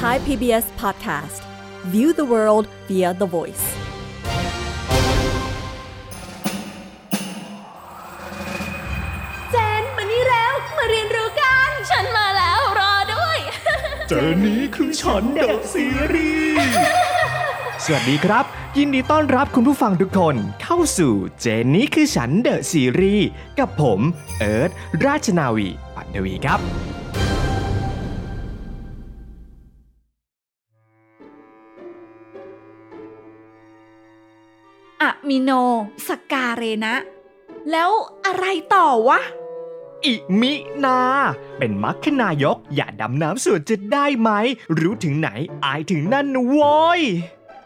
Thai PBS Podcast View the world via the voice เจนมานี่แล้ว มาเรียนรู้กัน ฉันมาแล้วรอด้วย เจอนี้คือฉันเดอะซีรีส์สวัสดีครับ ยินดีต้อนรับคุณผู้ฟังทุกคนเข้าสู่เจนนี้คือฉันเดอะซีรีส์กับผม เอิร์ธราชนาวีปัทวีครับ อะมิโนสกาเรนะ แล้วอะไรต่อวะ อิมินา เป็นมัคคนายกอย่าดำน้ำส่วนจะได้ไหม รู้ถึงไหนอายถึงนั่นนะโว้ย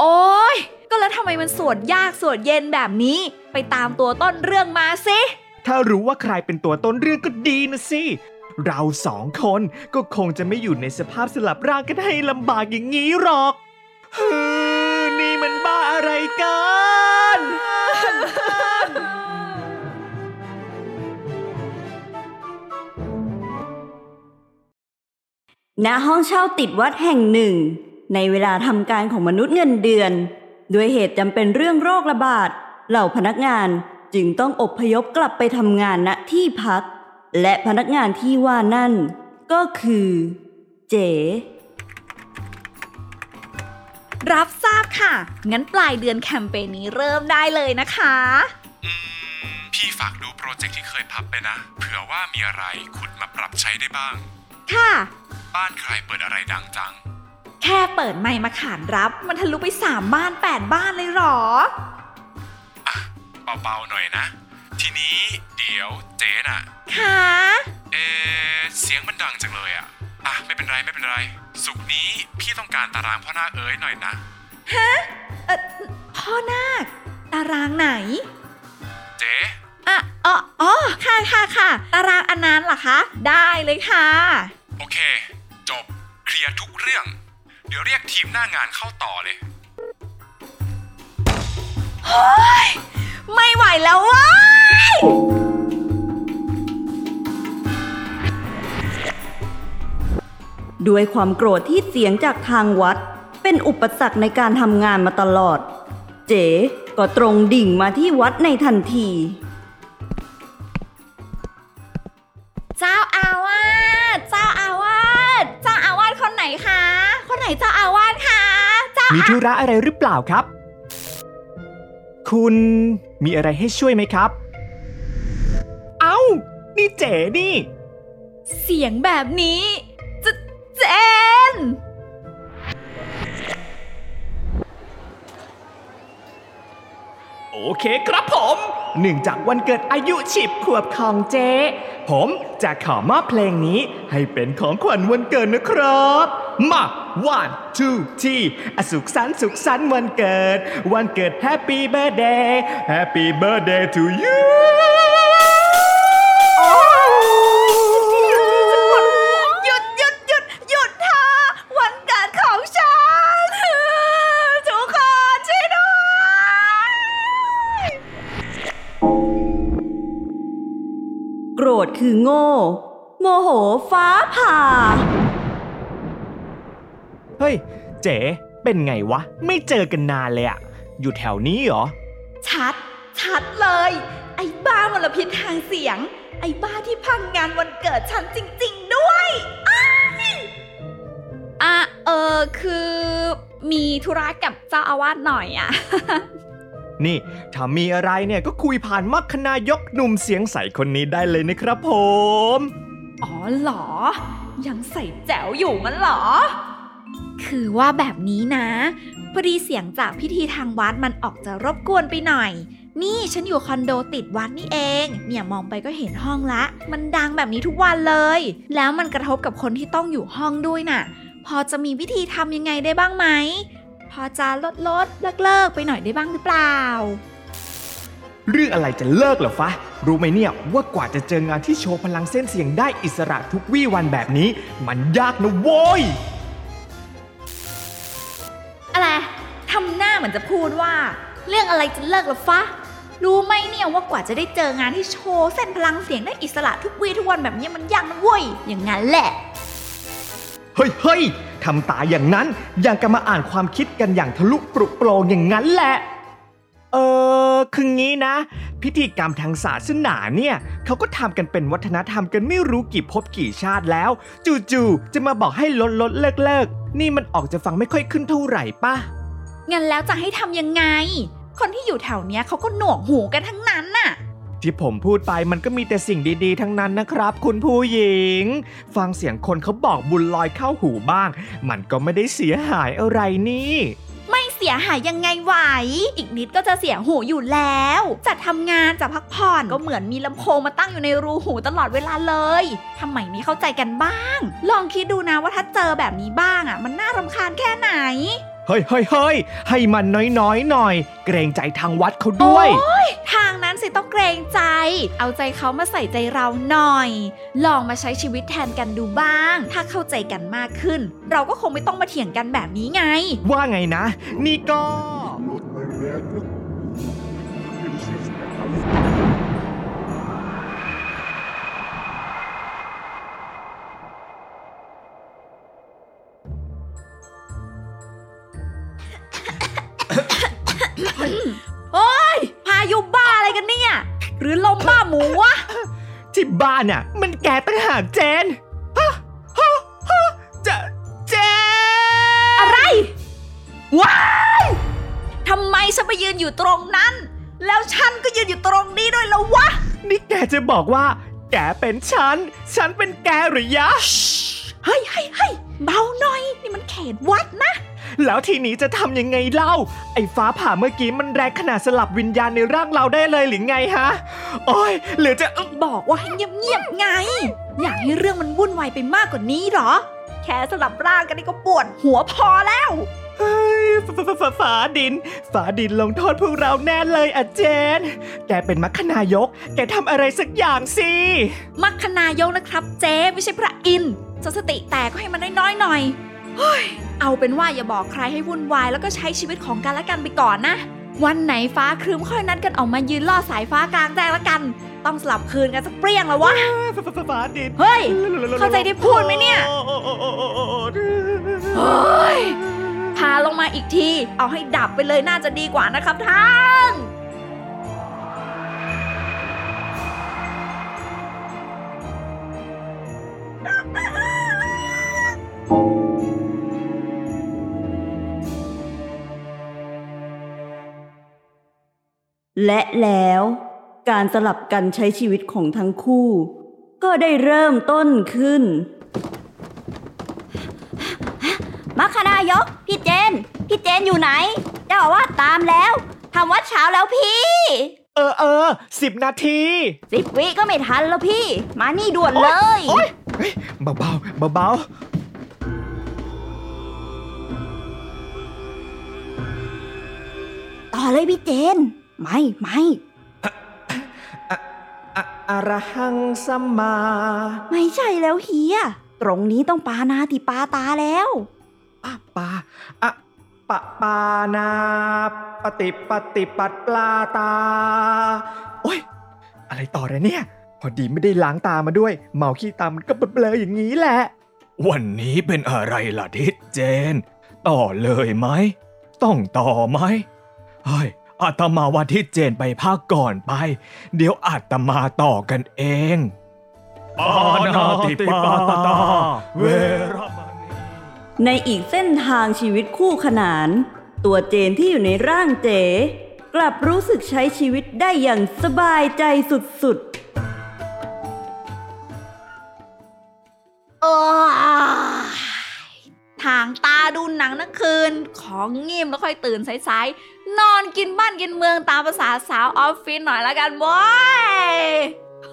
โอ้ยก็แล้วทำไมมันสวดยากสวดเย็นแบบนี้ ไปตามตัวต้นเรื่องมาสิ ถ้ารู้ว่าใครเป็นตัวต้นเรื่องก็ดีนะสิ เราสองคนก็คงจะไม่อยู่ในสภาพสลับร่างกันให้ลำบากอย่างนี้หรอกฮื นี้มันบ้าอะไรกัน ณ ห้องเช่าติดวัดแห่งหนึ่ง ในเวลาทำการของมนุษย์เงินเดือน ด้วยเหตุจำเป็นเรื่องโรคระบาด เหล่าพนักงานจึงต้องอบพยพกลับไปทำงานณที่พัก และพนักงานที่ว่านั่น ก็คือ เจ๋ รับทราบค่ะ งั้นปลายเดือนแคมเปญนี้เริ่มได้เลยนะคะพี่ฝากดูโปรเจกต์ที่เคยพับไปนะ เผื่อว่ามีอะไรขุดมาปรับใช้ได้บ้าง ค่ะ บ้านใครเปิดอะไรดังจัง แค่เปิดไมค์มาขานรับ มันทะลุไปสามบ้านแปดบ้านเลยเหรออะเบาๆหน่อยนะ ทีนี้เดี๋ยวเจ๊น่ะ ค่ะ เอะเสียงมันดังจังเลยอะ อะไม่เป็นไรไม่เป็นไร สุกร์นี้พี่ต้องการตารางพ่อนาคเอ๋ยหน่อยนะเออพ่อนาคตารางไหน เจ๊อะอ๋ออ๋อค่ะค่ะค่ะ ตารางอันนั้นเหรอคะ ได้เลยค่ะ โอเค จบ เคลียร์ทุกเรื่อง เดี๋ยวเรียกทีมหน้างานเข้าต่อเลยไม่ไหวแล้วเว้าย ด้วยความโกรธที่เสียงจากทางวัด เป็นอุปสรรคในการทำงานมาตลอด เจ๋ก็ตรงดิ่งมาที่วัดในทันที เจ้าอาวาสเจ้าอาวาสเจ้าอาวาสคนไหนคะ คนไหนเจ้าอาวาสคะเจ้ามีธุระอะไรหรือเปล่าครับ คุณมีอะไรให้ช่วยไหมครับ เอ้า นี่เจ๋นี่ เสียงแบบนี้ เจน โอเคครับผมเนื่องจากวันเกิดอายุฉิบขวบของเจ๊ผมจะขอมอบเพลงนี้ให้เป็นของขวัญวันเกิดนะครับ มา one two three อะสุขสันต์สุขสันต์วันเกิด วันเกิด Happy birthday Happy birthday to you คือโง่ โมโหฟ้าผ่า เฮ้ย เจ๋เป็นไงวะ ไม่เจอกันนานเลยอะอยู่แถวนี้เหรอ ชัด ชัดเลย ไอ้บ้ามลพิษทางเสียง ไอ้บ้าที่พังงานวันเกิดฉันจริง ๆ ด้วยอ้ายอะเออคือมีธุระกับเจ้าอาวาสหน่อยอะ นี่ ถ้ามีอะไรเนี่ยก็คุยผ่านมัคคณายกหนุ่มเสียงใสคนนี้ได้เลยนะครับผม อ๋อเหรอ ยังใส่แจ๋วอยู่งั้นเหรอ คือว่าแบบนี้นะพอดีเสียงจากพิธีทางวัดมันออกจะรบกวนไปหน่อย นี่ฉันอยู่คอนโดติดวัดนี่เอง เนี่ยมองไปก็เห็นห้องละ มันดังแบบนี้ทุกวันเลย แล้วมันกระทบกับคนที่ต้องอยู่ห้องด้วยน่ะ พอจะมีวิธีทำยังไงได้บ้างไหม พอจะลดลดเลิกเลิกๆไปหน่อยได้บ้างหรือเปล่า เรื่องอะไรจะเลิกเหรอฟะ รู้ไหมเนี่ยว่ากว่าจะเจองานที่โชว์พลังเส้นเสียงได้อิสระทุกวี่วันแบบนี้ มันยากนะโว้ย อะไรทำหน้าเหมือนจะพูดว่า เรื่องอะไรจะเลิกหรอฟะ รู้ไหมเนี่ยว่ากว่าจะได้เจองานที่โชว์เส้นพลังเสียงได้อิสระทุกวีทุกวันแบบเนี้ยมันยากนะเว้ยอย่างนั้นแหละเฮ้ยเฮ้ยทำตาอย่างนั้นอย่างกับมาอ่านความคิดกันอย่างทะลุปรุโปรงอย่างนั้นแหละ เออคืองี้นะ พิธีกรรมทางศาสนาเนี่ยเขาก็ทำกันเป็นวัฒนธรรมกันไม่รู้กี่ภพกี่ชาติแล้ว จู่ๆจะมาบอกให้ลดลดเลิกเลิกนี่มันออกจะฟังไม่ค่อยขึ้นเท่าไหร่ป่ะงั้นแล้วจะให้ทำยังไง คนที่อยู่แถวเนี้ยเขาก็หนวกหูกันทั้งนั้นน่ะ ที่ผมพูดไปมันก็มีแต่สิ่งดีๆ ทั้งนั้นนะครับ คุณผู้หญิง ฟังเสียงคนเขาบอกบุญลอยเข้าหูบ้าง มันก็ไม่ได้เสียหายอะไรนี่ไม่เสียหายยังไงไหว อีกนิดก็จะเสียหูอยู่แล้ว จะทำงานจะพักผ่อนก็เหมือนมีลำโพงมาตั้งอยู่ในรูหูตลอดเวลาเลยทำไมไม่เข้าใจกันบ้าง ลองคิดดูนะว่าถ้าเจอแบบนี้บ้างอะ มันน่ารำคาญแค่ไหน เฮ้ยเฮ้ยเฮ้ยให้มันน้อยๆหน่อย เกรงใจทางวัดเขาด้วยโอ๊ยทางนั้นสิต้องเกรงใจ เอาใจเขามาใส่ใจเราหน่อย ลองมาใช้ชีวิตแทนกันดูบ้าง ถ้าเข้าใจกันมากขึ้น เราก็คงไม่ต้องมาเถียงกันแบบนี้ไง ว่าไงนะ นี่ก็ โอ้ยพายุบ้าอะไรกันเนี่ย หรือลมบ้าหมูวะที่บ้านน่ะ มันแกตั้งหากเจนฮะฮะฮะจะเจนอะไร ว้ายทำไมฉันไปยืนอยู่ตรงนั้น แล้วฉันก็ยืนอยู่ตรงนี้ด้วยแล้ววะ นี่แกจะบอกว่า แกเป็นฉัน ฉันเป็นแกหรือยะเฮ้ยเฮ้ยเฮ้ยเบาหน่อย นี่มันเขตวัดนะ แล้วทีนี้จะทำยังไงเล่า ไอ้ฟ้าผ่าเมื่อกี้มันแรงขนาดสลับวิญญาณในร่างเราได้เลยหรือไงฮะ โอ้ยหรือจะอึ๊กบอกว่าให้เงียบๆไง อยากให้เรื่องมันวุ่นวายไปมากกว่านี้เหรอ แค่สลับร่างกันนี่ก็ปวดหัวพอแล้วเฮ้ยฝฝฝฝาดิน ฝาดินลงโทษพวกเราแน่เลยอะเจน แกเป็นมัคคณายก แกทำอะไรสักอย่างสิ มัคคณายกนะครับเจ๊ไม่ใช่พระอินทร์จะสติแตกก็ให้มันน้อยๆหน่อย เอาเป็นว่าอย่าบอกใครให้วุ่นวายแล้วก็ใช้ชีวิตของกันและกันไปก่อนนะ วันไหนฟ้าครึ้มค่อยนัดกันออกมายืนล่อสายฟ้ากลางแจ้งละกัน ต้องสลับคืนกันสักเปรี้ยงแล้ววะฝฝฝาดินเฮ้ย เข้าใจที่พูดไหมเนี่ย เฮ้ย พาลงมาอีกที เอาให้ดับไปเลยน่าจะดีกว่านะครับท่าน และแล้วการสลับกันใช้ชีวิตของทั้งคู่ ก็ได้เริ่มต้นขึ้น มัคคณายก พี่เจน พี่เจนอยู่ไหน เจ้าอาวาสตามแล้วทำวัดเช้าแล้วพี่ เออเออสิบนาที สิบวิก็ไม่ทันแล้วพี่ มานี่ด่วนเลย โอ๊ยเฮ้ยเบาเบาเบาเบาต่อเลยพี่เจน ไม่ไม่อะอะอะระหังสัมมา ไม่ใช่แล้วเฮีย ตรงนี้ต้องปานาติปาตาแล้วอะปาอะปะปานาปฏิปฏิปัตปลาตา โอ้ย อะไรต่อเลยเนี่ย พอดีไม่ได้ล้างตามาด้วย เมาขี้ตามันก็เบลออย่างนี้แหละ วันนี้เป็นอะไรล่ะทิดเจน ต่อเลยไหม ต้องต่อไหมเฮ้ย อาตมาว่าทิดเจนไปพักก่อนไป เดี๋ยวอาตมาต่อกันเองปานาติปาตาเวรมณีในอีกเส้นทางชีวิตคู่ขนาน ตัวเจนที่อยู่ในร่างเจ กลับรู้สึกใช้ชีวิตได้อย่างสบายใจสุดโอ้ยทางตาดูหนังทั้งคืน ของงีมแล้วค่อยตื่นสายๆ นอนกินบ้านกินเมืองตามภาษาสาวออฟฟิศหน่อยละกันบอย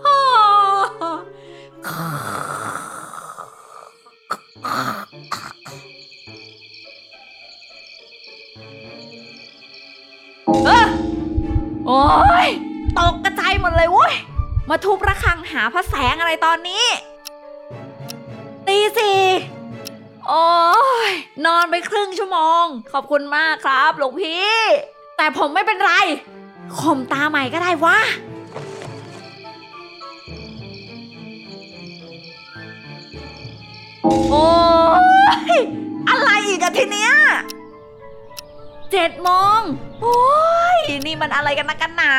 โอ้เออโอ้ยตกกระจายหมดเลยเว้ย มาทุบระฆังหาพระแสงอะไรตอนนี้ตีสี่ โอ้ยนอนไปครึ่งชั่วโมง ขอบคุณมากครับหลวงพี่ แต่ผมไม่เป็นไรข่มตาใหม่ก็ได้วะโอ้ยอะไรอีกอะทีเนี้ยเจ็ดโมงโอ้ยนี่มันอะไรกันนะกันหนา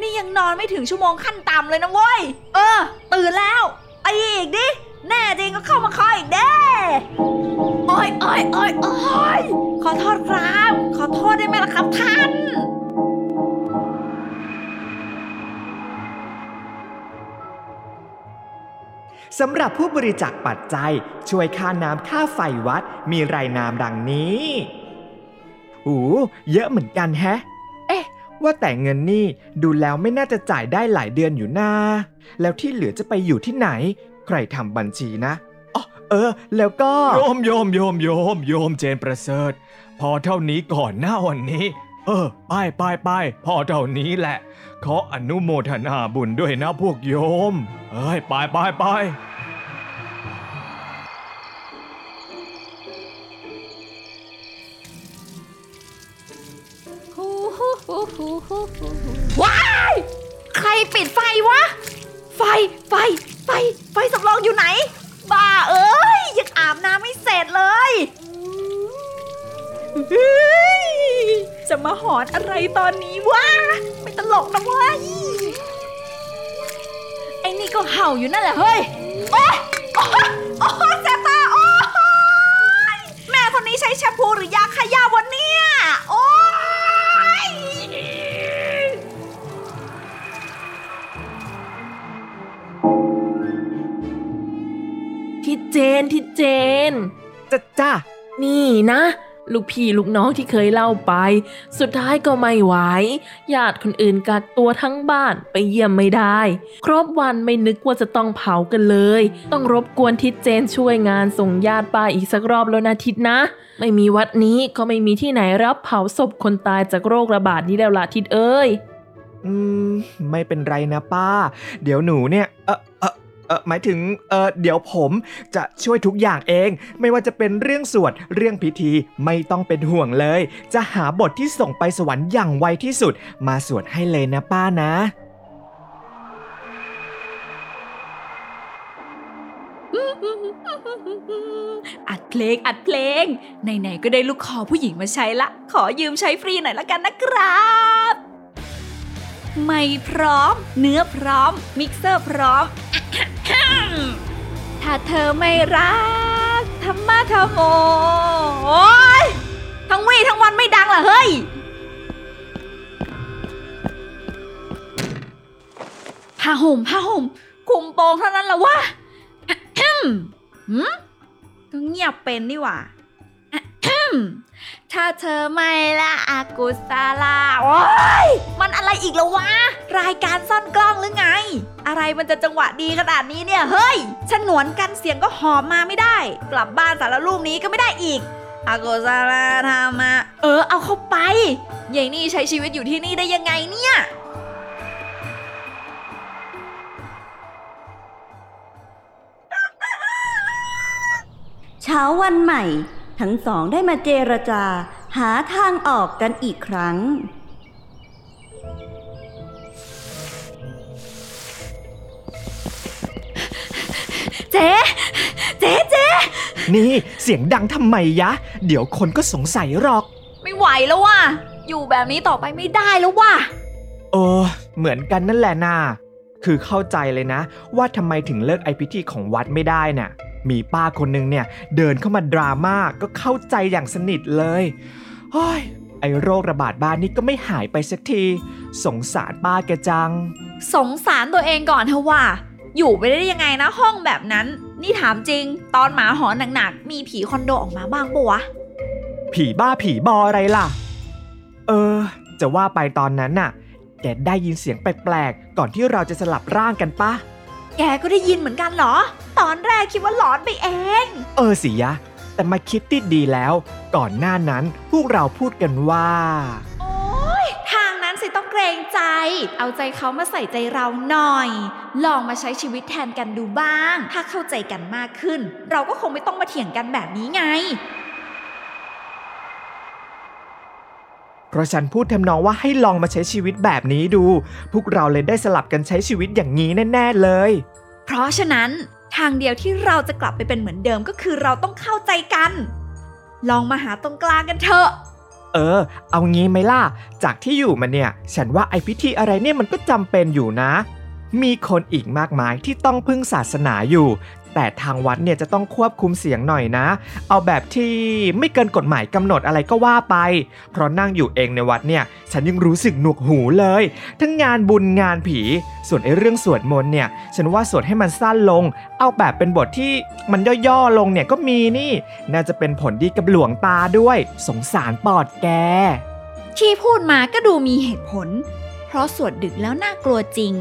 นี่ยังนอนไม่ถึงชั่วโมงขั้นต่ำเลยนะเว้ย เออ ตื่นแล้วไปอีกดิ แน่จริงก็เข้ามาคอยอีกเด้โอ้ยโอ้ยโอ้ยโอ้ยขอโทษครับ ขอโทษได้ไหมล่ะครับท่าน สำหรับผู้บริจาคปัจจัย ช่วยค่าน้ำค่าไฟวัดมีรายนามดังนี้โอ้เยอะเหมือนกันแฮะ เอ๊ะ ว่าแต่เงินนี่ดูแล้วไม่น่าจะจ่ายได้หลายเดือนอยู่นาแล้วที่เหลือจะไปอยู่ที่ไหน ใครทำบัญชีนะอ๋อเออ แล้วก็ โยมโยมโยมโยมโยมเจนประเสริฐ พอเท่านี้ก่อนหน้าวันนี้ เออไปไปไปพอเท่านี้แหละ ขออนุโมทนาบุญด้วยนะพวกโยม เอ้ยไปไปไปว้าย ใครปิดไฟวะ ไฟ ไฟ ไฟ ไฟสำรองอยู่ไหน บ้าเอ้ย ยังอาบน้ำไม่เสร็จเลยเฮ้ยจะมาหอนอะไรตอนนี้วะ ไม่ตลกนะเว้ยไอ้นี่ก็เห่าอยู่นั่นแหละเฮ้ย โอ๊ยโอ๊ยโอ๊ยแสบตาโอ๊ยแม่คนนี้ใช้แชมพูหรือยาขยาวันเลูกพี่ลูกน้องที่เคยเล่าไป สุดท้ายก็ไม่ไหวญาติคนอื่นกักตัวทั้งบ้านไปเยี่ยมไม่ได้ ครบวันไม่นึกว่าจะต้องเผากันเลย ต้องรบกวนทิดเจนช่วยงานส่งญาติป้าอีกสักรอบแล้วนะทิดนะ ไม่มีวัดนี้ก็ไม่มีที่ไหนรับเผาศพคนตายจากโรคระบาดนี้แล้วล่ะทิดเอ้ยอืม ไม่เป็นไรนะป้า เดี๋ยวหนูเนี่ย เออ เออหมายถึงเออเดี๋ยวผมจะช่วยทุกอย่างเอง ไม่ว่าจะเป็นเรื่องสวดเรื่องพิธีไม่ต้องเป็นห่วงเลย จะหาบทที่ส่งไปสวรรค์อย่างไวที่สุด มาสวดให้เลยนะป้านะอัดเพลงอัดเพลงไหนๆก็ได้ลูกคอผู้หญิงมาใช้ละ ขอยืมใช้ฟรีหน่อยละกันนะครับไม่พร้อม เนื้อพร้อม มิกเซอร์พร้อม ถ้าเธอไม่รักทำมาทำโมโอ๊ยทั้งวี่ทั้งวันไม่ดังเหรอเฮ้ย ผ้าห่มผ้าห่มคุมโปงเท่านั้นละวะก็เงียบเป็นนี่หว่าถ้าเธอไม่ละอากุสาลาโอ้ยมันอะไรอีกแล้ววะ รายการซ่อนกล้องหรือไง อะไรมันจะจังหวะดีขนาดนี้เนี่ย เฮ้ยฉนวนกันเสียงก็หอมมาไม่ได้ กลับบ้านสารรูปนี้ก็ไม่ได้อีกอากุสาลาทามา เออ เอาเข้าไปยายนี่ใช้ชีวิตอยู่ที่นี่ได้ยังไงเนี่ยเช้าวันใหม่ ทั้งสองได้มาเจรจา หาทางออกกันอีกครั้ง จ๊เจ๊เจ๊นี่เสียงดังทำไมยะ เดี๋ยวคนก็สงสัยหรอก ไม่ไหวแล้วว่ะ อยู่แบบนี้ต่อไปไม่ได้แล้วว่ะ โอ้เหมือนกันนั่นแหละนาคือเข้าใจเลยนะ ว่าทำไมถึงเลิกไอพิธีของวัดไม่ได้น่ะ มีป้าคนนึงเนี่ย เดินเข้ามาดราม่าก็เข้าใจอย่างสนิทเลยเฮ้ยไอโรคระบาดบ้านนี่ก็ไม่หายไปสักที สงสารป้าแกจัง สงสารตัวเองก่อนเถอะว่า อยู่ไปได้ยังไงนะห้องแบบนั้น นี่ถามจริง ตอนหมาหอนหนักๆ มีผีคอนโดออกมาบ้างปะวะ ผีบ้าผีบออะไรล่ะ เออ จะว่าไปตอนนั้นน่ะ แกได้ยินเสียงแปลกๆ ก่อนที่เราจะสลับร่างกันปะ แกก็ได้ยินเหมือนกันเหรอ ตอนแรกคิดว่าหลอนไปเอง เออสิยะ แต่มาคิดติดดีแล้ว ก่อนหน้านั้นพวกเราพูดกันว่าโอ๊ยทางนั้นสิต้องเกรงใจ เอาใจเขามาใส่ใจเราหน่อย ลองมาใช้ชีวิตแทนกันดูบ้าง ถ้าเข้าใจกันมากขึ้น เราก็คงไม่ต้องมาเถียงกันแบบนี้ไงเพราะฉันพูดทำนองว่าให้ลองมาใช้ชีวิตแบบนี้ดู พวกเราเลยได้สลับกันใช้ชีวิตอย่างนี้แน่ ๆเลย เพราะฉะนั้นทางเดียวที่เราจะกลับไปเป็นเหมือนเดิมก็คือเราต้องเข้าใจกัน ลองมาหาตรงกลางกันเถอะ เออ เอางี้ไหมล่ะ จากที่อยู่มาเนี่ย ฉันว่าไอพิธีอะไรเนี่ยมันก็จำเป็นอยู่นะ มีคนอีกมากมายที่ต้องพึ่งศาสนาอยู่ แต่ทางวัดเนี่ยจะต้องควบคุมเสียงหน่อยนะ เอาแบบที่ไม่เกินกฎหมายกำหนดอะไรก็ว่าไป เพราะนั่งอยู่เองในวัดเนี่ย ฉันยังรู้สึกหนวกหูเลย ทั้งงานบุญงานผี ส่วนไอ้เรื่องสวดมนต์เนี่ย ฉันว่าสวดให้มันสั้นลง เอาแบบเป็นบทที่มันย่อๆลงเนี่ยก็มีนี่ น่าจะเป็นผลดีกับหลวงตาด้วย สงสารปอดแก ที่พูดมาก็ดูมีเหตุผล เพราะสวดดึกแล้วน่ากลัวจริง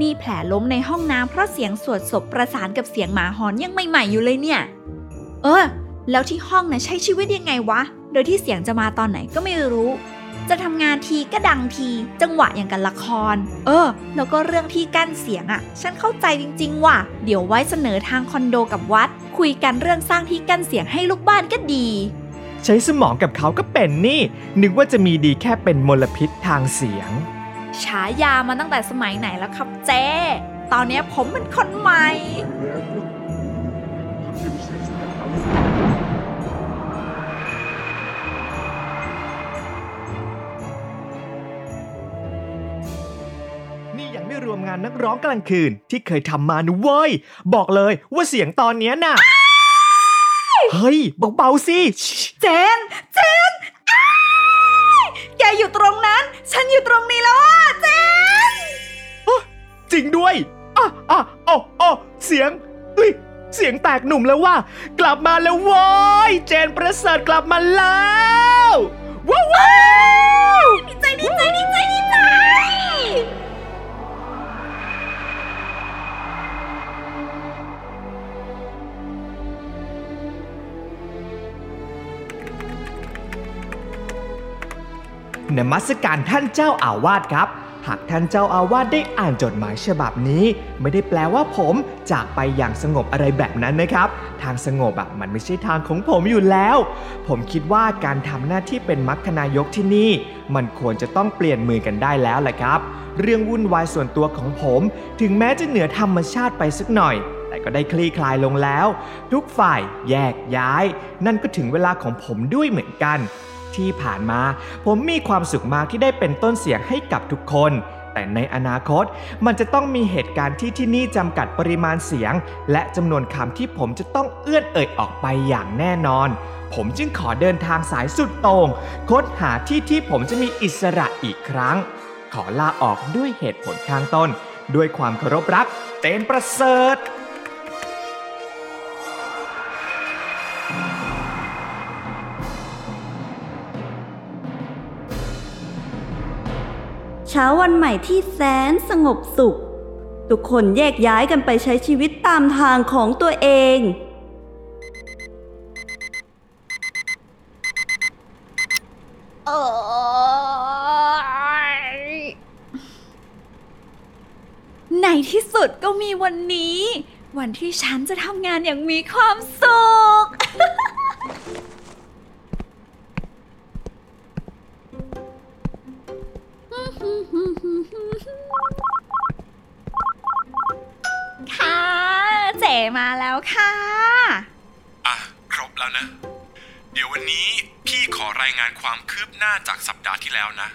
นี่แผลล้มในห้องน้ำเพราะเสียงสวดศพประสานกับเสียงหมาหอนยังใหม่ๆอยู่เลยเนี่ย เออ แล้วที่ห้องนะใช้ชีวิตยังไงวะ โดยที่เสียงจะมาตอนไหนก็ไม่รู้ จะทำงานทีก็ดังที จังหวะอย่างกันละคร เออ แล้วก็เรื่องที่กั้นเสียงอะ่ะ ฉันเข้าใจจริง ๆ ว่ะ เดี๋ยวไว้เสนอทางคอนโดกับวัด คุยกันเรื่องสร้างที่กั้นเสียงให้ลูกบ้านก็ดีใช้สมองกับเขาก็เป็นนี่ นึกว่าจะมีดีแค่เป็นมลพิษทางเสียง ฉายามาตั้งแต่สมัยไหนแล้วครับเจ๊ตอนเนี้ยผมเป็นคนใหม่ นี่ยังไม่รวมงานนักร้องกลางคืนที่เคยทำมานะเว้ย บอกเลยว่าเสียงตอนเนี้ยน่ะ เฮ้ย เบาๆสิชิเจน เจนอ้ายแกอยู่ตรงนั้น ฉันอยู่ตรงนี้แล้วอะเจนจริงด้วยอะอะอ๋ออ๋อเสียงเฮ้ยเสียงแตกหนุ่มแล้วว่ากลับมาแล้วเว้ยเจนประเสริฐกลับมาแล้วว้าวว้าวดีใจดีใจดีใจดีใจ นมัสการท่านเจ้าอาวาสครับ หากท่านเจ้าอาวาสได้อ่านจดหมายฉบับนี้ ไม่ได้แปลว่าผมจากไปอย่างสงบอะไรแบบนั้นนะครับ ทางสงบอะมันไม่ใช่ทางของผมอยู่แล้ว ผมคิดว่าการทำหน้าที่เป็นมัคคณายกที่นี่ มันควรจะต้องเปลี่ยนมือกันได้แล้วแหละครับ เรื่องวุ่นวายส่วนตัวของผม ถึงแม้จะเหนือธรรมชาติไปสักหน่อยแต่ก็ได้คลี่คลายลงแล้ว ทุกฝ่ายแยกย้าย นั่นก็ถึงเวลาของผมด้วยเหมือนกัน ที่ผ่านมา ผมมีความสุขมากที่ได้เป็นต้นเสียงให้กับทุกคน แต่ในอนาคตมันจะต้องมีเหตุการณ์ที่ที่นี่จำกัดปริมาณเสียง และจำนวนคำที่ผมจะต้องเอื้อนเอ่ยออกไปอย่างแน่นอน ผมจึงขอเดินทางสายสุดต่งค้นหาที่ที่ผมจะมีอิสระอีกครั้ง ขอลาออกด้วยเหตุผลข้างต้น ด้วยความเคารพรัก เจนประเสริฐ เช้าวันใหม่ที่แสนสงบสุข ทุกคนแยกย้ายกันไปใช้ชีวิตตามทางของตัวเองเออในที่สุดก็มีวันนี้ วันที่ฉันจะทำงานอย่างมีความสุข มาแล้วค่ะ อะ ครบแล้วนะ เดี๋ยววันนี้พี่ขอรายงานความคืบหน้าจากสัปดาห์ที่แล้วนะ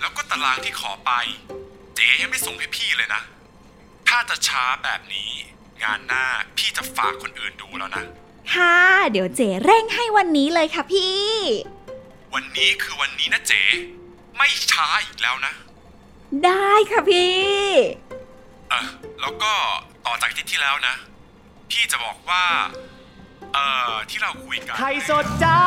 แล้วก็ตารางที่ขอไป เจ๊ยังไม่ส่งให้พี่เลยนะ ถ้าจะช้าแบบนี้ งานหน้าพี่จะฝากคนอื่นดูแล้วนะ ค่ะ เดี๋ยวเจ๋เร่งให้วันนี้เลยค่ะพี่ วันนี้คือวันนี้นะเจ๊ไม่ช้าอีกแล้วนะ ได้ค่ะพี่ เออแล้วก็ต่อจากอาที่ที่แล้วนะ พี่จะบอกว่า เอ่อ ที่เราคุยกัน ไข่สดจ้า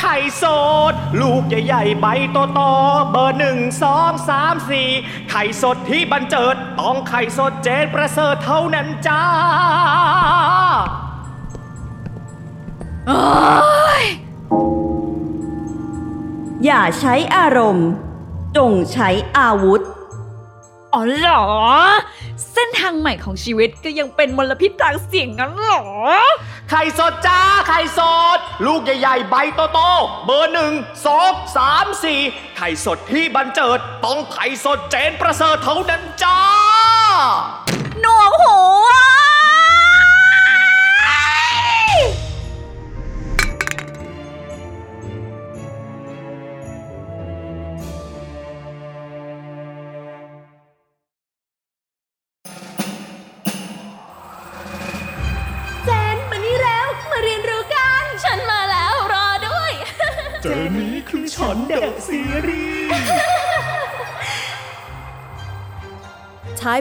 ไข่สด ลูกใหญ่ๆใบโตๆเบอร์หนึ่งสองสามสี่ไข่สดที่บันเจิด ต้องไข่สดเจนประเสริฐเท่านั้นจ้าอย่าใช้อารมณ์ จงใช้อาวุธ อ๋อเหรอ เส้นทางใหม่ของชีวิตก็ยังเป็นมลพิษทางเสียงงั้นเหรอ ไข่สดจ้าไข่สด ลูกใหญ่ๆ ใบโตๆเบอร์หนึ่งสองสามสี่ไข่สดที่บันเจิด ต้องไข่สดเจนประเสริฐเท่านั้นจ้า หนวกหูอะ